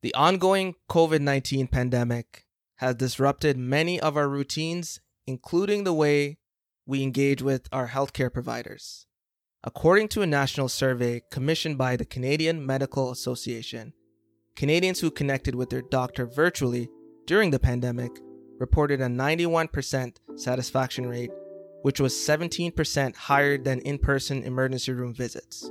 The ongoing COVID 19 pandemic has disrupted many of our routines, including the way we engage with our healthcare providers. According to a national survey commissioned by the Canadian Medical Association, Canadians who connected with their doctor virtually during the pandemic reported a 91% satisfaction rate, which was 17% higher than in person emergency room visits.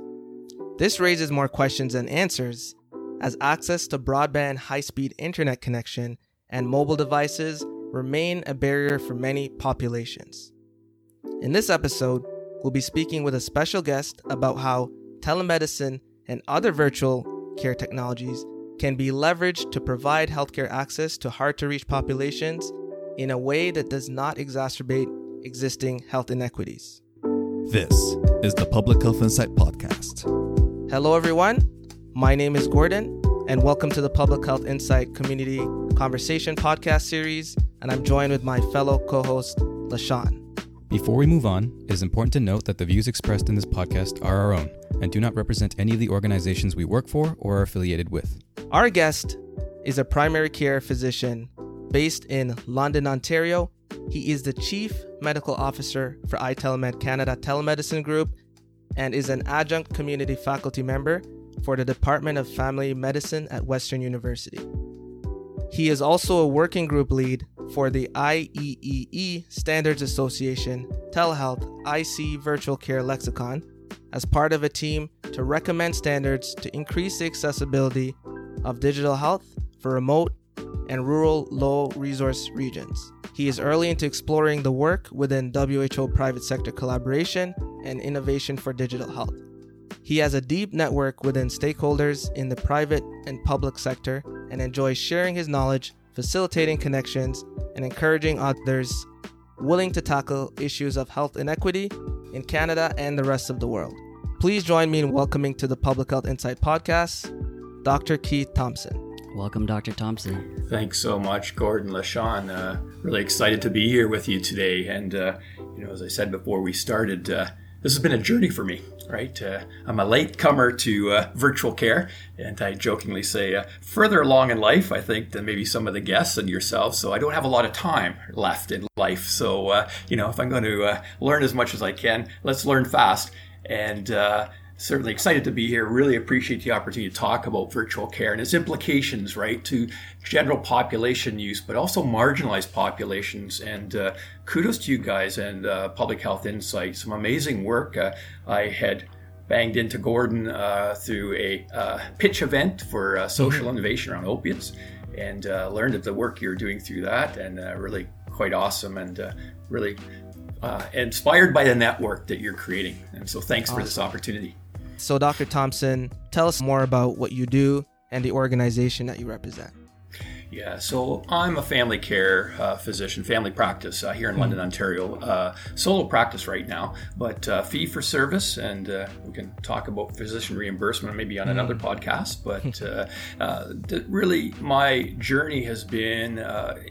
This raises more questions than answers, as access to broadband high speed internet connection and mobile devices remain a barrier for many populations. In this episode, we'll be speaking with a special guest about how telemedicine and other virtual care technologies can be leveraged to provide healthcare access to hard to reach populations in a way that does not exacerbate existing health inequities. This is the Public Health Insight Podcast. Hello, everyone. My name is Gordon, and welcome to the Public Health Insight Community Conversation Podcast series. And I'm joined with my fellow co host, Leshawn. Before we move on, it is important to note that the views expressed in this podcast are our own and do not represent any of the organizations we work for or are affiliated with. Our guest is a primary care physician based in London, Ontario. He is the Chief Medical Officer for iTelemed Canada Telemedicine Group and is an adjunct community faculty member for the Department of Family Medicine at Western University. He is also a working group lead for the IEEE Standards Association Telehealth IC Virtual Care Lexicon as part of a team to recommend standards to increase the accessibility of digital health for remote and rural low resource regions. He is early into exploring the work within WHO private sector collaboration and innovation for digital health. He has a deep network within stakeholders in the private and public sector and enjoys sharing his knowledge, facilitating connections, and encouraging others willing to tackle issues of health inequity in Canada and the rest of the world. Please join me in welcoming to the Public Health Insight podcast Dr. Keith Thompson. Welcome, Dr. Thompson. Thanks so much, Gordon Leshawn. Uh, really excited to be here with you today. And, uh, you know, as I said before we started, uh, this has been a journey for me, right? Uh, I'm a late comer to uh, virtual care, and I jokingly say uh, further along in life, I think, than maybe some of the guests and yourself. So I don't have a lot of time left in life. So, uh, you know, if I'm going to uh, learn as much as I can, let's learn fast. And uh, certainly excited to be here. Really appreciate the opportunity to talk about virtual care and its implications, right, to general population use, but also marginalized populations. And uh, kudos to you guys and uh, Public Health Insight. Some amazing work. Uh, I had banged into Gordon uh, through a uh, pitch event for uh, social mm-hmm. innovation around opiates and learned of the work you're doing through that and really quite awesome and really uh, inspired by the network that you're creating. And so thanks awesome. for this opportunity. So, Dr. Thompson, tell us more about what you do and the organization that you represent. Yeah, so I'm a family care uh, physician, family practice uh, here in mm-hmm. London, Ontario. Uh, solo practice right now, but uh, fee for service, and uh, we can talk about physician reimbursement maybe on another podcast. But uh, really, my journey has been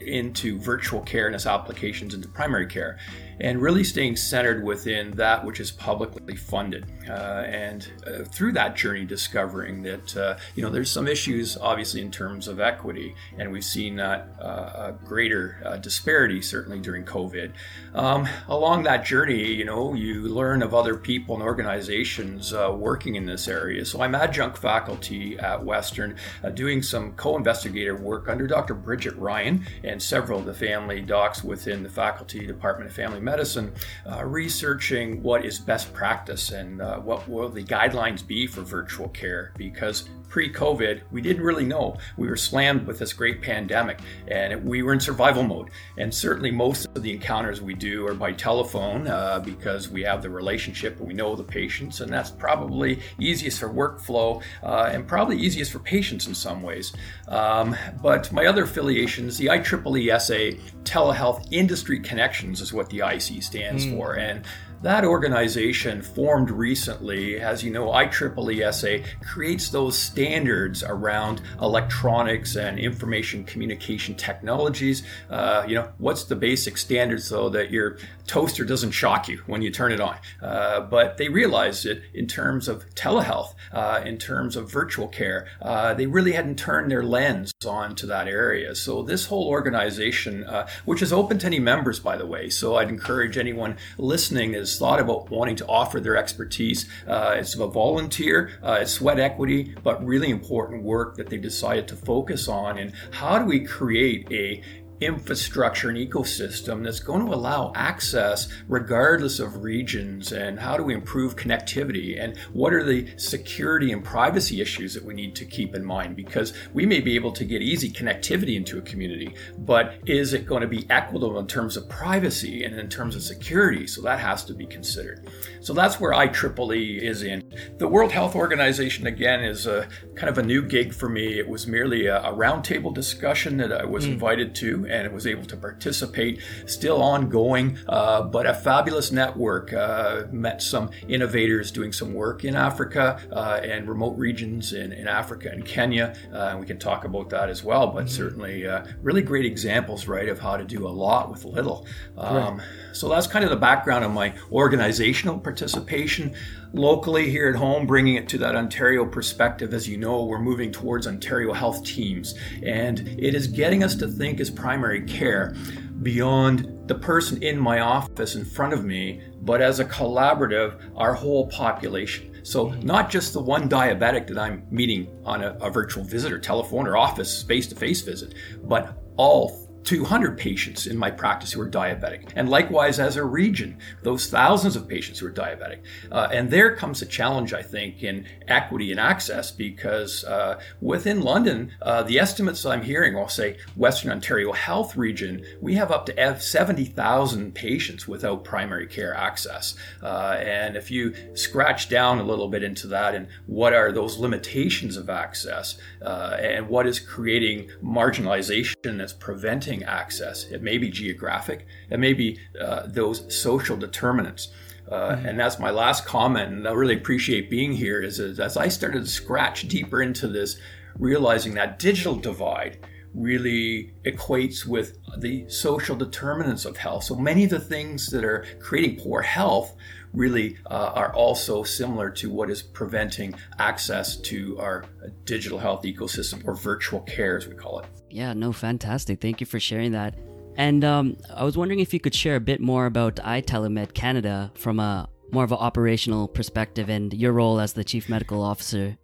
into virtual care and its applications into primary care and really staying centered within that which is publicly funded. Uh, and uh, through that journey, discovering that uh, you know there's some issues, obviously in terms of equity, and we've seen that uh, a greater uh, disparity certainly during COVID. Um, along that journey, you know, you learn of other people and organizations uh, working in this area. So I'm adjunct faculty at Western, doing some co-investigator work under Dr. Bridget Ryan and several of the family docs within the Faculty Department of Family medicine, uh, researching what is best practice and uh, what will the guidelines be for virtual care? Because pre COVID, we didn't really know. We were slammed with this great pandemic and we were in survival mode. And certainly, most of the encounters we do are by telephone uh, because we have the relationship and we know the patients, and that's probably easiest for workflow uh, and probably easiest for patients in some ways. Um, but my other affiliations, the IEEE SA Telehealth Industry Connections is what the IC stands mm. for. And that organization formed recently, as you know, IEEE creates those standards around electronics and information communication technologies. Uh, you know, what's the basic standards so that your toaster doesn't shock you when you turn it on? Uh, but they realized it in terms of telehealth, uh, in terms of virtual care. Uh, they really hadn't turned their lens onto that area. So this whole organization, uh, which is open to any members, by the way, so I'd encourage anyone listening that has thought about wanting to offer their expertise. Uh, it's a volunteer, uh, sweat equity, but really important work that they decided to focus on. And how do we create a infrastructure and ecosystem that's going to allow access regardless of regions and how do we improve connectivity and what are the security and privacy issues that we need to keep in mind? Because we may be able to get easy connectivity into a community but is it going to be equitable in terms of privacy and in terms of security? So that has to be considered. So that's where IEEE is in. The World Health Organization again is a kind of a new gig for me. It was merely a, a roundtable discussion that I was mm. invited to and was able to participate. Still ongoing, uh, but a fabulous network. Uh, met some innovators doing some work in Africa uh, and remote regions in, in Africa and Kenya. Uh, and we can talk about that as well, but mm-hmm. certainly uh, really great examples, right, of how to do a lot with little. Um, so that's kind of the background of my organizational participation locally here at home, bringing it to that Ontario perspective. As you know, we're moving towards Ontario health teams, and it is getting us to think as primary care beyond the person in my office in front of me, but as a collaborative, our whole population. So, not just the one diabetic that I'm meeting on a, a virtual visit or telephone or office face to face visit, but all 200 patients in my practice who are diabetic. And likewise, as a region, those thousands of patients who are diabetic. Uh, and there comes a challenge, I think, in equity and access because uh, within London, uh, the estimates I'm hearing, I'll say Western Ontario Health Region, we have up to 70,000 patients without primary care access. Uh, and if you scratch down a little bit into that and what are those limitations of access uh, and what is creating marginalization that's preventing access. It may be geographic, it may be uh, those social determinants. Uh, mm-hmm. And that's my last comment, and I really appreciate being here. Is, is as I started to scratch deeper into this, realizing that digital divide really equates with the social determinants of health. So many of the things that are creating poor health really uh, are also similar to what is preventing access to our digital health ecosystem or virtual care, as we call it. Yeah, no, fantastic. Thank you for sharing that. And um, I was wondering if you could share a bit more about iTelemed Canada from a more of an operational perspective and your role as the chief medical officer.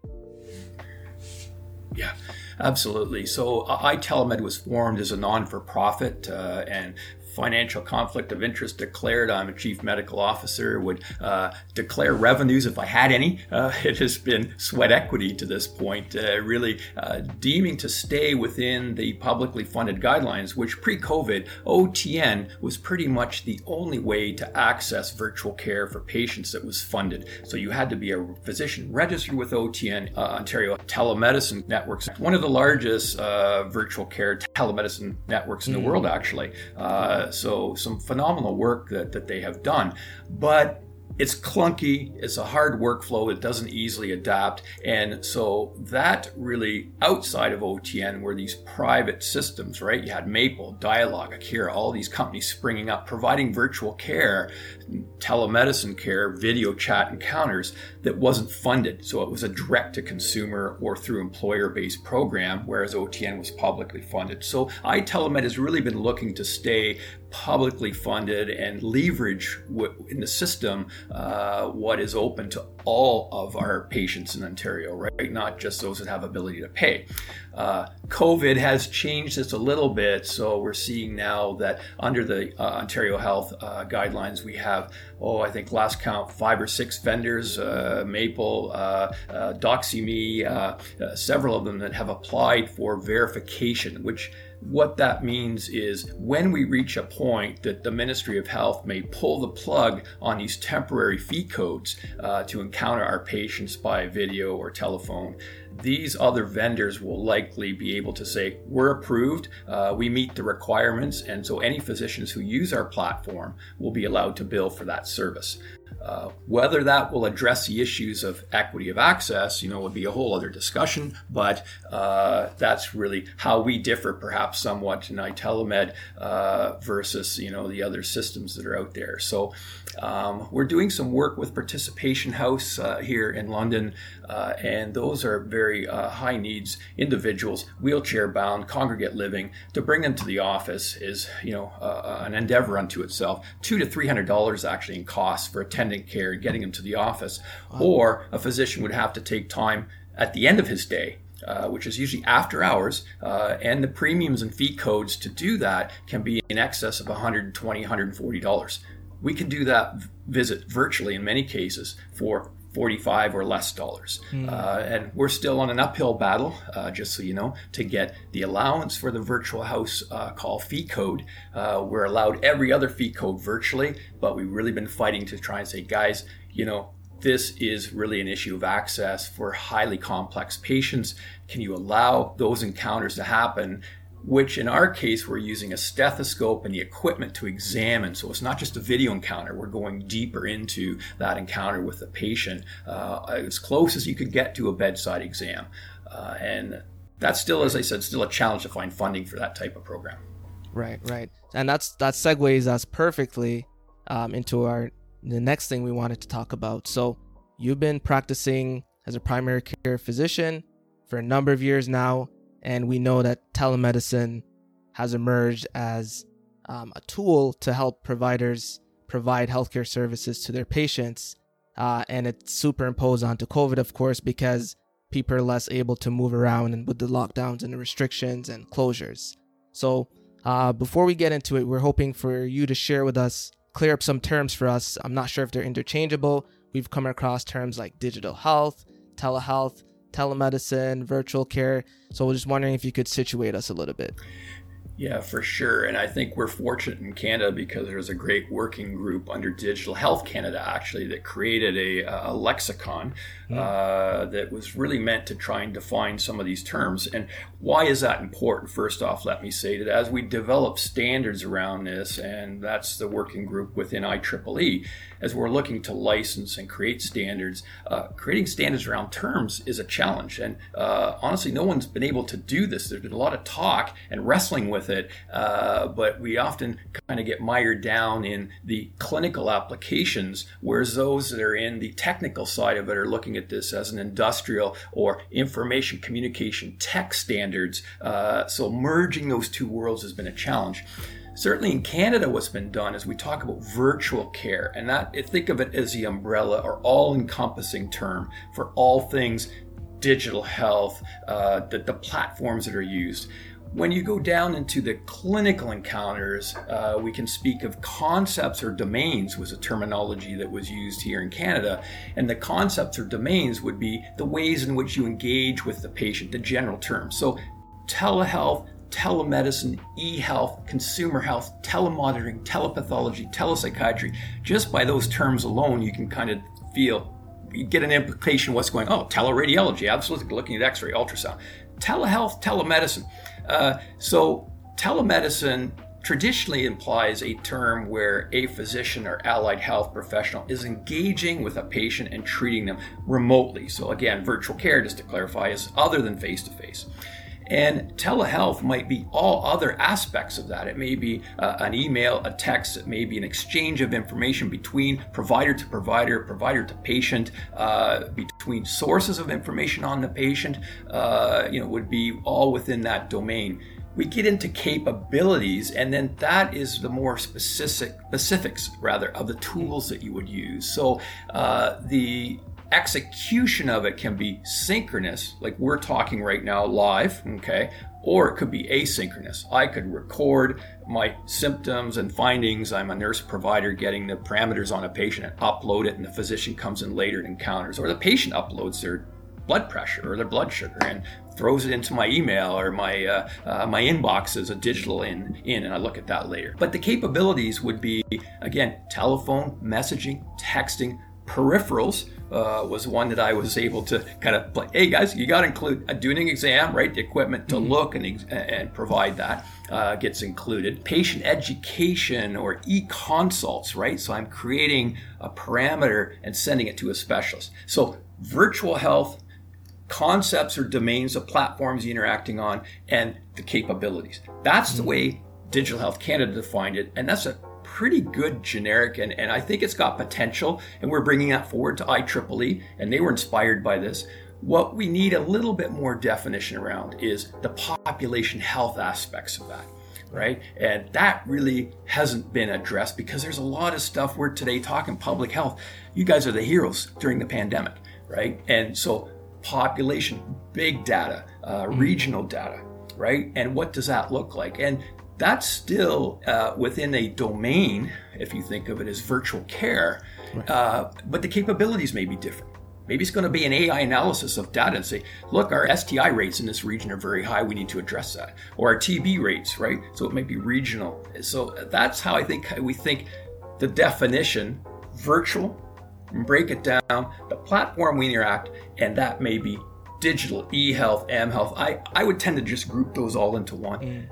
Yeah. Absolutely. So, uh, iTelemed was formed as a non for profit uh, and financial conflict of interest declared. I'm a chief medical officer, would uh, declare revenues if I had any. Uh, it has been sweat equity to this point, uh, really uh, deeming to stay within the publicly funded guidelines, which pre COVID, OTN was pretty much the only way to access virtual care for patients that was funded. So you had to be a physician registered with OTN, uh, Ontario Telemedicine Networks, one of the largest uh, virtual care telemedicine networks in mm. the world, actually. Uh, so some phenomenal work that, that they have done. But it's clunky, it's a hard workflow, it doesn't easily adapt. And so that really outside of OTN were these private systems, right? You had Maple, Dialogue, Akira, all these companies springing up, providing virtual care, telemedicine care, video chat encounters that wasn't funded. So it was a direct to consumer or through employer based program, whereas OTN was publicly funded. So iTelemed has really been looking to stay publicly funded and leverage in the system uh, what is open to all of our patients in Ontario, right? Not just those that have ability to pay. Uh, COVID has changed this a little bit, so we're seeing now that under the uh, Ontario Health uh, guidelines, we have, oh, I think last count, five or six vendors, uh, Maple, uh, Doxy.me, several of them that have applied for verification, which what that means is when we reach a point that the Ministry of Health may pull the plug on these temporary fee codes uh, to encounter our patients by video or telephone, these other vendors will likely be able to say, we're approved, uh, we meet the requirements, and so any physicians who use our platform will be allowed to bill for that service. Uh, whether that will address the issues of equity of access, you know, would be a whole other discussion. But uh, that's really how we differ, perhaps somewhat in iTelemed uh, versus you know the other systems that are out there. So um, we're doing some work with Participation House uh, here in London, uh, and those are very uh, high needs individuals, wheelchair bound, congregate living. To bring them to the office is you know an endeavor unto itself. Two to three hundred dollars actually in costs for attendant care and getting them to the office. Wow. Or a physician would have to take time at the end of his day uh, which is usually after hours, uh, and the premiums and fee codes to do that can be in excess of $120, $140. We can do that visit virtually in many cases for 45 or less dollars. Mm. Uh, and we're still on an uphill battle, uh, just so you know, to get the allowance for the virtual house uh, call fee code. Uh, we're allowed every other fee code virtually, but we've really been fighting to try and say, guys, you know, this is really an issue of access for highly complex patients. Can you allow those encounters to happen? Which in our case we're using a stethoscope and the equipment to examine. So it's not just a video encounter, we're going deeper into that encounter with the patient uh, as close as you could get to a bedside exam. Uh, and that's still, as I said, still a challenge to find funding for that type of program. Right, right. And that's that segues us perfectly um, into our the next thing we wanted to talk about. So you've been practicing as a primary care physician for a number of years now and we know that telemedicine has emerged as um, a tool to help providers provide healthcare services to their patients. Uh, and it's superimposed onto COVID, of course, because people are less able to move around and with the lockdowns and the restrictions and closures. So, uh, before we get into it, we're hoping for you to share with us, clear up some terms for us. I'm not sure if they're interchangeable. We've come across terms like digital health, telehealth, telemedicine, virtual care. So we're just wondering if you could situate us a little bit. Yeah, for sure. And I think we're fortunate in Canada because there's a great working group under Digital Health Canada actually that created a, a lexicon mm. uh, that was really meant to try and define some of these terms. And why is that important? First off, let me say that as we develop standards around this, and that's the working group within IEEE, as we're looking to license and create standards, uh, creating standards around terms is a challenge. And uh, honestly, no one's been able to do this. There's been a lot of talk and wrestling with it, uh, but we often kind of get mired down in the clinical applications, whereas those that are in the technical side of it are looking at this as an industrial or information communication tech standards. Uh, so merging those two worlds has been a challenge certainly in Canada, what's been done is we talk about virtual care, and that think of it as the umbrella or all-encompassing term for all things digital health, uh, the, the platforms that are used. When you go down into the clinical encounters, uh, we can speak of concepts or domains was a terminology that was used here in Canada. And the concepts or domains would be the ways in which you engage with the patient, the general terms. So telehealth, telemedicine, e-health, consumer health, telemonitoring, telepathology, telepsychiatry. Just by those terms alone, you can kind of feel you get an implication what's going on. Oh, teleradiology, absolutely looking at x-ray, ultrasound. Telehealth, telemedicine. Uh, so telemedicine traditionally implies a term where a physician or allied health professional is engaging with a patient and treating them remotely. So again, virtual care, just to clarify, is other than face to face. And telehealth might be all other aspects of that. It may be uh, an email, a text, it may be an exchange of information between provider to provider, provider to patient, uh, between sources of information on the patient, uh, you know, would be all within that domain. We get into capabilities, and then that is the more specific specifics, rather, of the tools that you would use. So uh, the execution of it can be synchronous, like we're talking right now live, okay, or it could be asynchronous. I could record my symptoms and findings. I'm a nurse provider getting the parameters on a patient and upload it, and the physician comes in later and encounters, or the patient uploads their blood pressure or their blood sugar and throws it into my email or my uh, uh, my inbox as a digital in in and I look at that later. But the capabilities would be again telephone, messaging, texting, peripherals uh, was one that I was able to kind of play. Hey guys, you got to include a doing exam, right? The equipment to mm-hmm. look and, and provide that uh, gets included. Patient education or e-consults, right? So I'm creating a parameter and sending it to a specialist. So virtual health concepts or domains of platforms you're interacting on and the capabilities. That's the mm-hmm. way Digital Health Canada defined it, and that's a pretty good generic, and, and I think it's got potential, and we're bringing that forward to IEEE, and they were inspired by this. What we need a little bit more definition around is the population health aspects of that right? And that really hasn't been addressed because there's a lot of stuff we're today talking public health. You guys are the heroes during the pandemic, right? And so population, big data, uh, regional data, right? And what does that look like? And that's still uh, within a domain, if you think of it as virtual care, right. uh, but the capabilities may be different. Maybe it's going to be an AI analysis of data and say, look, our STI rates in this region are very high. We need to address that. Or our TB rates, right? So it might be regional. So that's how I think we think the definition virtual, break it down, the platform we interact, and that may be digital, e health, m health. I, I would tend to just group those all into one. Mm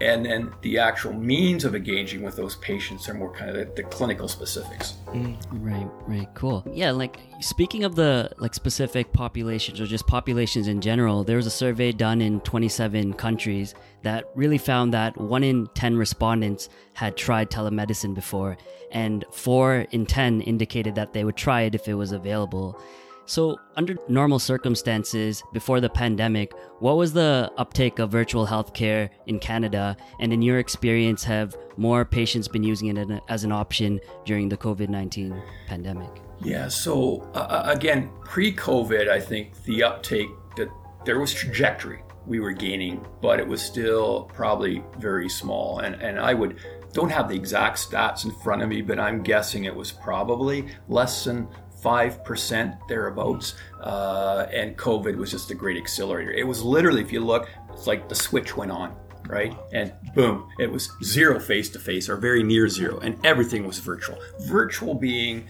and then the actual means of engaging with those patients are more kind of the, the clinical specifics. Mm, right right cool. Yeah like speaking of the like specific populations or just populations in general there was a survey done in 27 countries that really found that 1 in 10 respondents had tried telemedicine before and 4 in 10 indicated that they would try it if it was available so, under normal circumstances before the pandemic, what was the uptake of virtual healthcare in Canada? And in your experience, have more patients been using it as an option during the COVID 19 pandemic? Yeah, so uh, again, pre COVID, I think the uptake that there was trajectory we were gaining, but it was still probably very small. And, and I would don't have the exact stats in front of me, but I'm guessing it was probably less than 5% thereabouts. Uh, and COVID was just a great accelerator. It was literally, if you look, it's like the switch went on, right? And boom, it was zero face to face or very near zero, and everything was virtual. Virtual being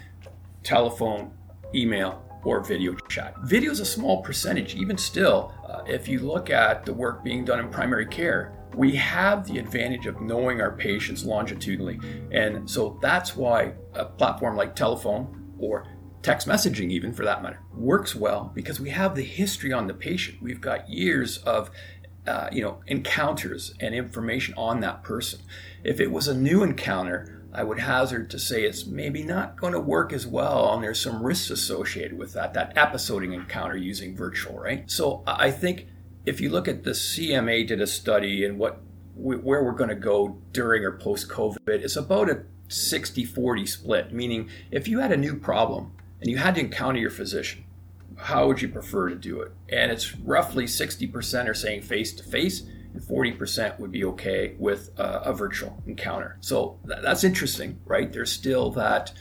telephone, email, or video chat. Video is a small percentage, even still. Uh, if you look at the work being done in primary care, we have the advantage of knowing our patients longitudinally. And so that's why a platform like telephone or text messaging, even for that matter, works well because we have the history on the patient. We've got years of uh, you know encounters and information on that person. If it was a new encounter, I would hazard to say it's maybe not going to work as well, and there's some risks associated with that. That episodic encounter using virtual, right? So I think if you look at the CMA did a study and what where we're going to go during or post COVID, it's about a 60 40 split, meaning if you had a new problem and you had to encounter your physician, how would you prefer to do it? And it's roughly 60% are saying face to face, and 40% would be okay with a virtual encounter. So th- that's interesting, right? There's still that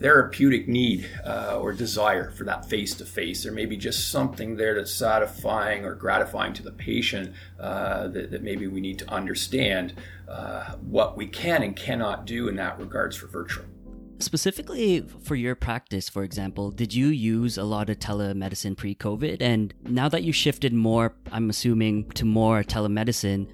therapeutic need uh, or desire for that face to face. There may be just something there that's satisfying or gratifying to the patient uh, that, that, maybe we need to understand uh, what we can and cannot do in that regards for virtual. Specifically for your practice, for example, did you use a lot of telemedicine pre COVID? And now that you shifted more, I'm assuming, to more telemedicine,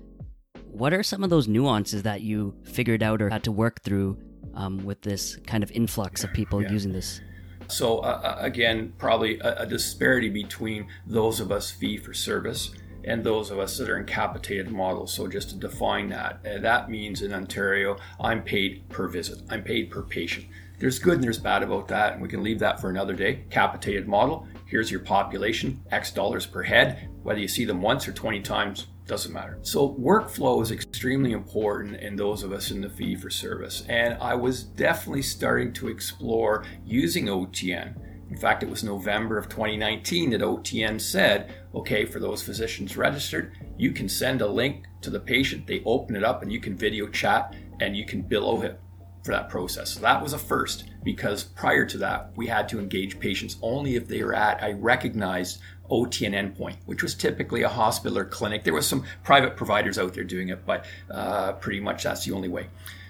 what are some of those nuances that you figured out or had to work through um, with this kind of influx of people yeah. using this? So, uh, uh, again, probably a, a disparity between those of us fee for service and those of us that are in capitated models. So just to define that, uh, that means in Ontario, I'm paid per visit. I'm paid per patient. There's good and there's bad about that, and we can leave that for another day. Capitated model. Here's your population, X dollars per head. Whether you see them once or 20 times, doesn't matter. So workflow is extremely important in those of us in the fee for service. And I was definitely starting to explore using OTN in fact, it was November of 2019 that OTN said, okay, for those physicians registered, you can send a link to the patient, they open it up, and you can video chat and you can bill OHIP for that process. So that was a first because prior to that, we had to engage patients only if they were at a recognized OTN endpoint, which was typically a hospital or clinic. There was some private providers out there doing it, but uh, pretty much that's the only way.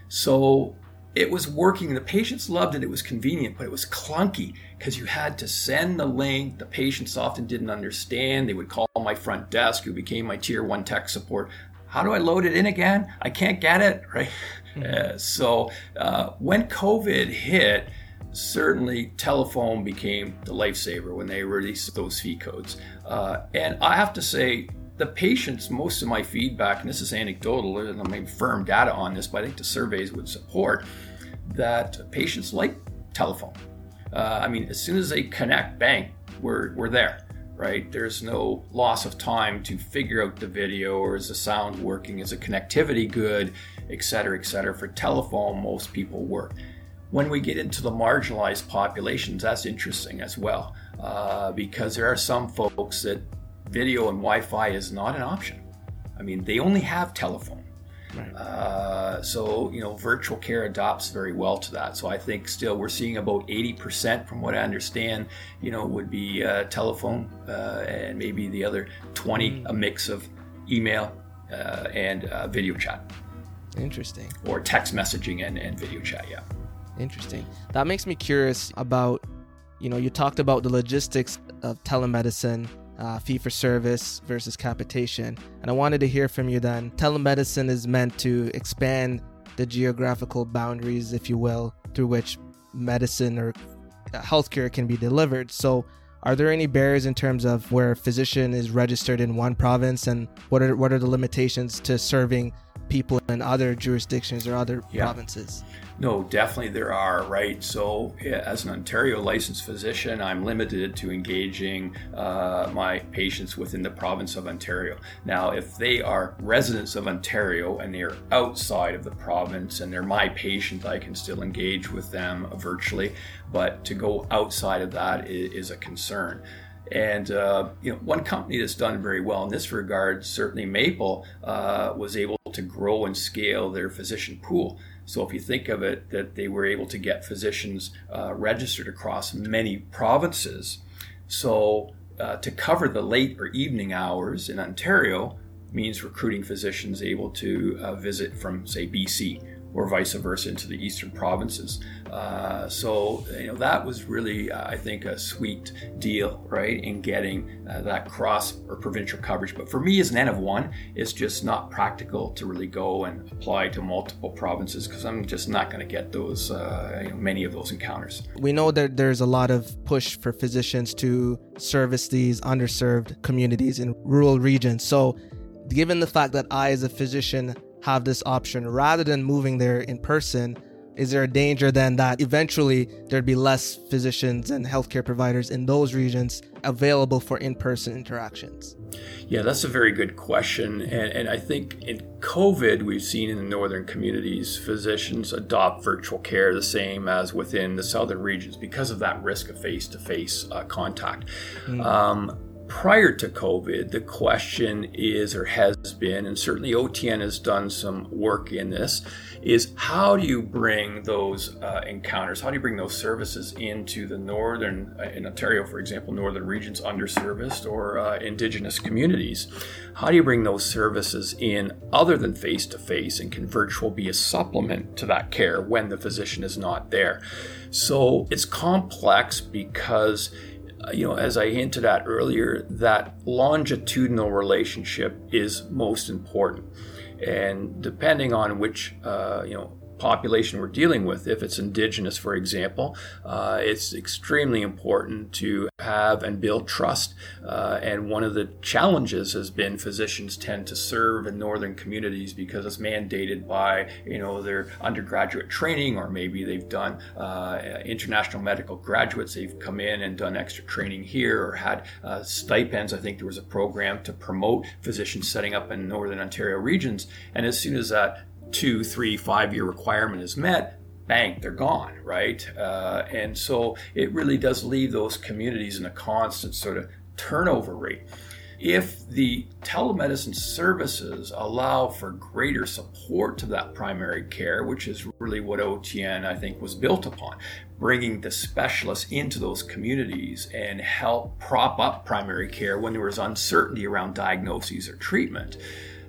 So it was working. The patients loved it. It was convenient, but it was clunky because you had to send the link. The patients often didn't understand. They would call my front desk, who became my tier one tech support. How do I load it in again? I can't get it, right? Mm-hmm. Uh, so uh, when COVID hit, certainly telephone became the lifesaver when they released those fee codes. Uh, and I have to say, the patients, most of my feedback, and this is anecdotal, and I'm mean, firm data on this, but I think the surveys would support that patients like telephone. Uh, I mean, as soon as they connect, bang, we're, we're there, right? There's no loss of time to figure out the video or is the sound working, is the connectivity good, et cetera, et cetera. For telephone, most people work. When we get into the marginalized populations, that's interesting as well, uh, because there are some folks that video and Wi Fi is not an option. I mean, they only have telephone. Right. Uh, so, you know, virtual care adopts very well to that. So I think still we're seeing about 80%, from what I understand, you know, would be uh, telephone uh, and maybe the other 20, mm. a mix of email uh, and uh, video chat. Interesting. Or text messaging and, and video chat, yeah. Interesting. That makes me curious about, you know, you talked about the logistics of telemedicine uh, fee for service versus capitation. And I wanted to hear from you then. Telemedicine is meant to expand the geographical boundaries, if you will, through which medicine or uh, healthcare can be delivered. So, are there any barriers in terms of where a physician is registered in one province, and what are what are the limitations to serving people in other jurisdictions or other yeah. provinces? No, definitely there are, right? So, as an Ontario licensed physician, I'm limited to engaging uh, my patients within the province of Ontario. Now, if they are residents of Ontario and they are outside of the province and they're my patient, I can still engage with them virtually. But to go outside of that is, is a concern. And uh, you know, one company that's done very well in this regard, certainly Maple, uh, was able to grow and scale their physician pool. So if you think of it, that they were able to get physicians uh, registered across many provinces. So uh, to cover the late or evening hours in Ontario means recruiting physicians able to uh, visit from, say, BC or vice versa into the eastern provinces. Uh, so you know that was really, uh, I think, a sweet deal, right, in getting uh, that cross or provincial coverage. But for me, as an N of one, it's just not practical to really go and apply to multiple provinces because I'm just not going to get those uh, you know, many of those encounters. We know that there's a lot of push for physicians to service these underserved communities in rural regions. So, given the fact that I, as a physician, have this option rather than moving there in person is there a danger then that eventually there'd be less physicians and healthcare providers in those regions available for in-person interactions? Yeah that's a very good question. And, and i think in covid we've seen in the northern communities physicians adopt virtual care the same as within the southern regions because of that risk of face-to-face uh, contact. Mm. um, prior to COVID, the question is or has been, and certainly OTN has done some work in this, is how do you bring those uh, encounters, how do you bring those services into the northern, uh, in Ontario, for example, northern regions underserviced or uh, indigenous communities? How do you bring those services in other than face to face, and can virtual be a supplement to that care when the physician is not there? So it's complex because you know, as I hinted at earlier, that longitudinal relationship is most important. And depending on which, uh, you know, population we're dealing with. If it's indigenous, for example, uh, it's extremely important to have and build trust. Uh, and one of the challenges has been physicians tend to serve in northern communities because it's mandated by you know their undergraduate training, or maybe they've done uh, international medical graduates. They've come in and done extra training here, or had uh, stipends. I think there was a program to promote physicians setting up in northern Ontario regions. And as soon as that two, three, five year requirement is met, bang, they're gone, right? Uh, and so it really does leave those communities in a constant sort of turnover rate. If the telemedicine services allow for greater support to that primary care, which is really what OTN I think was built upon, bringing the specialists into those communities and help prop up primary care when there was uncertainty around diagnoses or treatment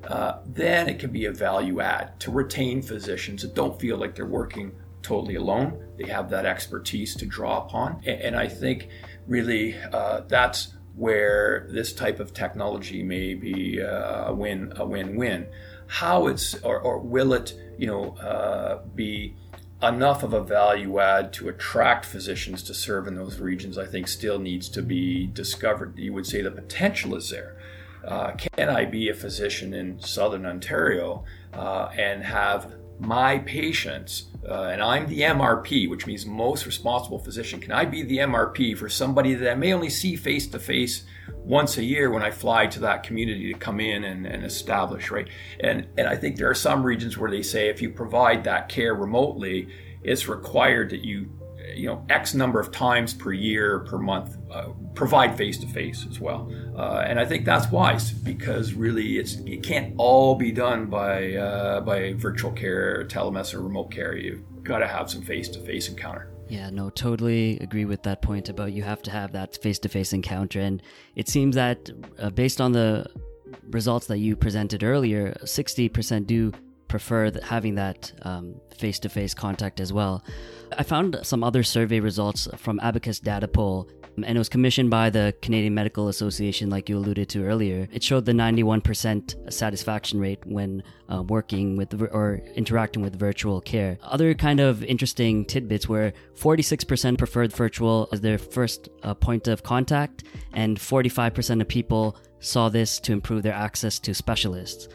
uh, then it can be a value add to retain physicians that don't feel like they're working totally alone. They have that expertise to draw upon. And, I think really uh, that's where this type of technology may be uh, a win a win-win. How it's or, or will it you know uh, be enough of a value add to attract physicians to serve in those regions? I think still needs to be discovered. You would say the potential is there. Uh, can I be a physician in Southern Ontario uh, and have my patients, uh, and I'm the MRP, which means most responsible physician. Can I be the MRP for somebody that I may only see face to face once a year when I fly to that community to come in and, and establish, right? And, and I think there are some regions where they say if you provide that care remotely, it's required that you you know x number of times per year per month uh, provide face to face as well. Uh, and i think that's wise because really it's it can't all be done by uh, by virtual care telemedicine or remote care. You've got to have some face to face encounter. Yeah, no, totally agree with that point about you have to have that face to face encounter. And it seems that uh, based on the results that you presented earlier, 60% do prefer having that face to face contact as well. I found some other survey results from Abacus Data Poll, and it was commissioned by the Canadian Medical Association, like you alluded to earlier. It showed the 91% satisfaction rate when uh, working with or interacting with virtual care. Other kind of interesting tidbits were 46% preferred virtual as their first uh, point of contact, and 45% of people saw this to improve their access to specialists.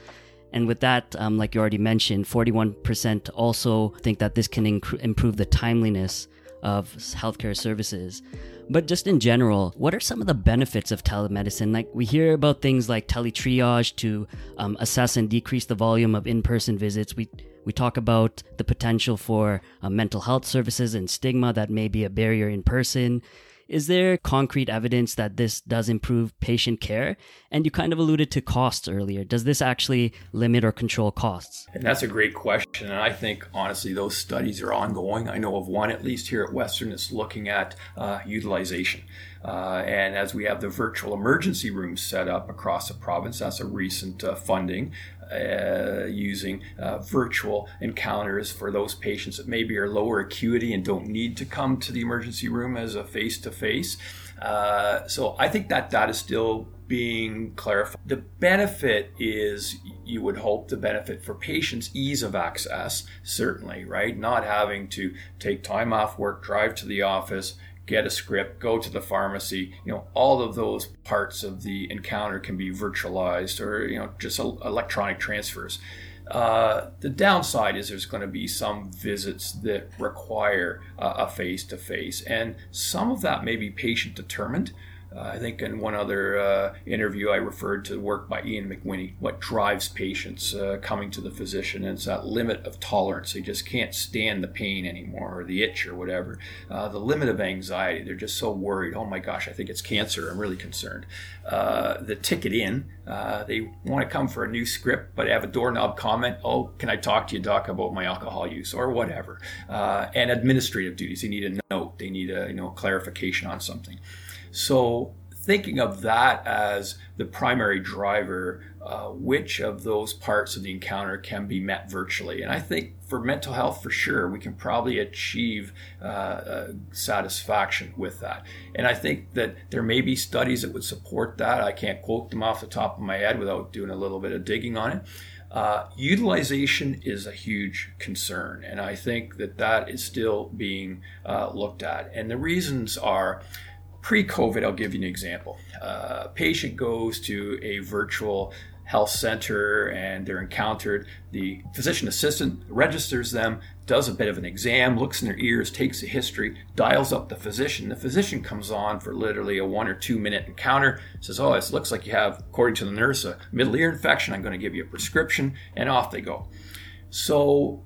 And with that, um, like you already mentioned, 41% also think that this can inc- improve the timeliness of healthcare services. But just in general, what are some of the benefits of telemedicine? Like we hear about things like teletriage to um, assess and decrease the volume of in-person visits. We we talk about the potential for uh, mental health services and stigma that may be a barrier in person. Is there concrete evidence that this does improve patient care? And you kind of alluded to costs earlier. Does this actually limit or control costs? And that's a great question. And I think, honestly, those studies are ongoing. I know of one, at least here at Western, that's looking at uh, utilization. Uh, and as we have the virtual emergency room set up across the province, that's a recent uh, funding uh, using uh, virtual encounters for those patients that maybe are lower acuity and don't need to come to the emergency room as a face to face. So I think that that is still being clarified. The benefit is, you would hope, the benefit for patients, ease of access, certainly, right? Not having to take time off work, drive to the office, get a script, go to the pharmacy. You know, all of those parts of the encounter can be virtualized or you know just electronic transfers. Uh, the downside is there's going to be some visits that require uh, a face to face, and some of that may be patient determined. I think in one other uh, interview, I referred to work by Ian McWhinney. What drives patients uh, coming to the physician? And it's that limit of tolerance. They just can't stand the pain anymore or the itch or whatever. Uh, the limit of anxiety. They're just so worried. Oh my gosh, I think it's cancer. I'm really concerned. The ticket in. They want to come for a new script, but have a doorknob comment. Oh, can I talk to you, doc, about my alcohol use or whatever? and administrative duties. They need a note. They need a you know clarification on something. So, thinking of that as the primary driver, uh, which of those parts of the encounter can be met virtually? And I think for mental health, for sure, we can probably achieve uh, uh, satisfaction with that. And I think that there may be studies that would support that. I can't quote them off the top of my head without doing a little bit of digging on it. Uh, utilization is a huge concern, and I think that that is still being uh, looked at. And the reasons are Pre-COVID, I'll give you an example. Uh, a patient goes to a virtual health center and they're encountered. The physician assistant registers them, does a bit of an exam, looks in their ears, takes a history, dials up the physician. The physician comes on for literally a one or two minute encounter, says, Oh, it looks like you have, according to the nurse, a middle ear infection. I'm going to give you a prescription, and off they go. So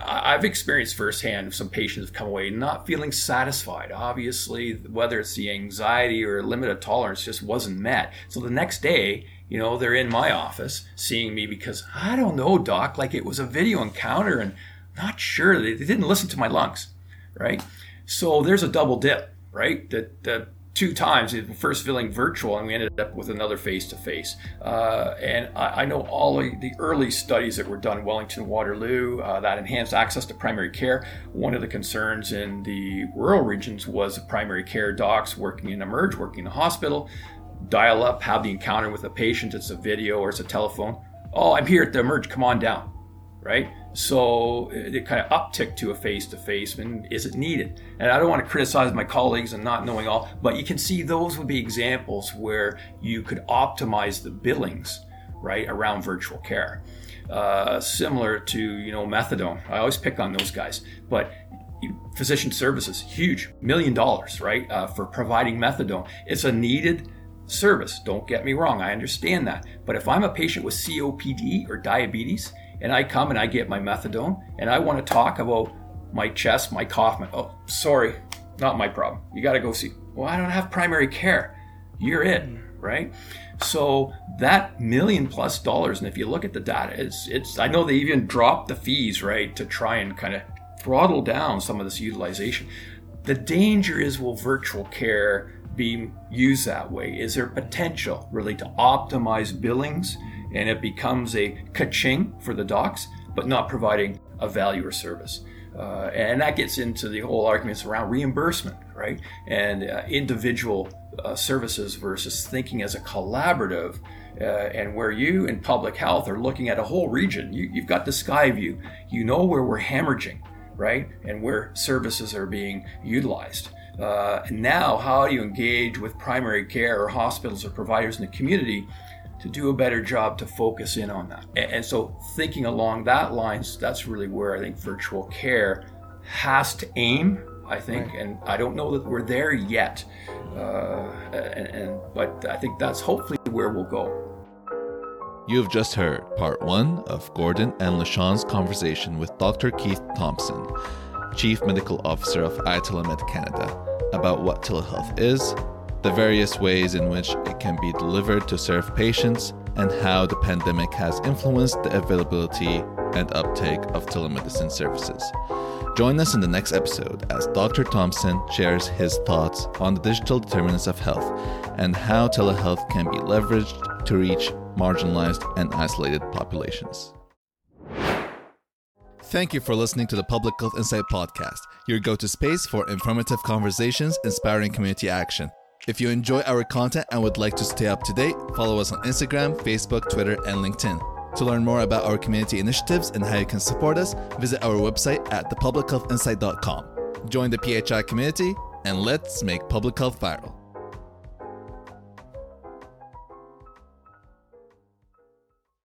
I've experienced firsthand some patients have come away not feeling satisfied. Obviously, whether it's the anxiety or limited tolerance just wasn't met. So the next day, you know, they're in my office seeing me because I don't know, doc, like it was a video encounter and not sure they, they didn't listen to my lungs, right? So there's a double dip, right? That the two times. First filling virtual, and we ended up with another face to face. And I, I, know all the early studies that were done, Wellington, Waterloo, uh, that enhanced access to primary care. One of the concerns in the rural regions was primary care docs working in Emerge, working in hospital, dial up, have the encounter with a patient. It's a video or it's a telephone. Oh, I'm here at the Emerge. Come on down, right? So the kind of uptick to a face to face, and is it needed? And I don't want to criticize my colleagues and not knowing all, but you can see those would be examples where you could optimize the billings, right, around virtual care. Uh, similar to you know methadone. I always pick on those guys, but physician services huge million dollars right uh, for providing methadone. It's a needed service. Don't get me wrong, I understand that. But if I'm a patient with COPD or diabetes and I come and I get my methadone and I want to talk about my chest, my cough, my, oh, sorry, not my problem. You got to go see. Well, I don't have primary care. You're it, hmm. right? So that million plus dollars, and if you look at the data, it's it's. I know they even dropped the fees, right, to try and kind of throttle down some of this utilization. The danger is, will virtual care be used that way? Is there potential really to optimize billings? And it becomes a ka-ching for the docs, but not providing a value or service. Uh, and that gets into the whole arguments around reimbursement, right? And uh, individual uh, services versus thinking as a collaborative. Uh, and where you in public health are looking at a whole region, you, you've got the sky view. You know where we're hemorrhaging, right? And where services are being utilized. Uh, and now, how do you engage with primary care or hospitals or providers in the community to do a better job to focus in on that. And so, thinking along that lines, that's really where I think virtual care has to aim. I think, right. and I don't know that we're there yet, uh, and, and but I think that's hopefully where we'll go. You have just heard part one of Gordon and Leshawn's conversation with Dr. Keith Thompson, Chief Medical Officer of iTelemed Canada, about what telehealth is, the various ways in which it can be delivered to serve patients, and how the pandemic has influenced the availability and uptake of telemedicine services. Join us in the next episode as Dr. Thompson shares his thoughts on the digital determinants of health and how telehealth can be leveraged to reach marginalized and isolated populations. Thank you for listening to the Public Health Insight Podcast, your go to space for informative conversations, inspiring community action. If you enjoy our content and would like to stay up to date, follow us on Instagram, Facebook, Twitter, and LinkedIn. To learn more about our community initiatives and how you can support us, visit our website at thepublichealthinsight.com. Join the PHI community and let's make public health viral.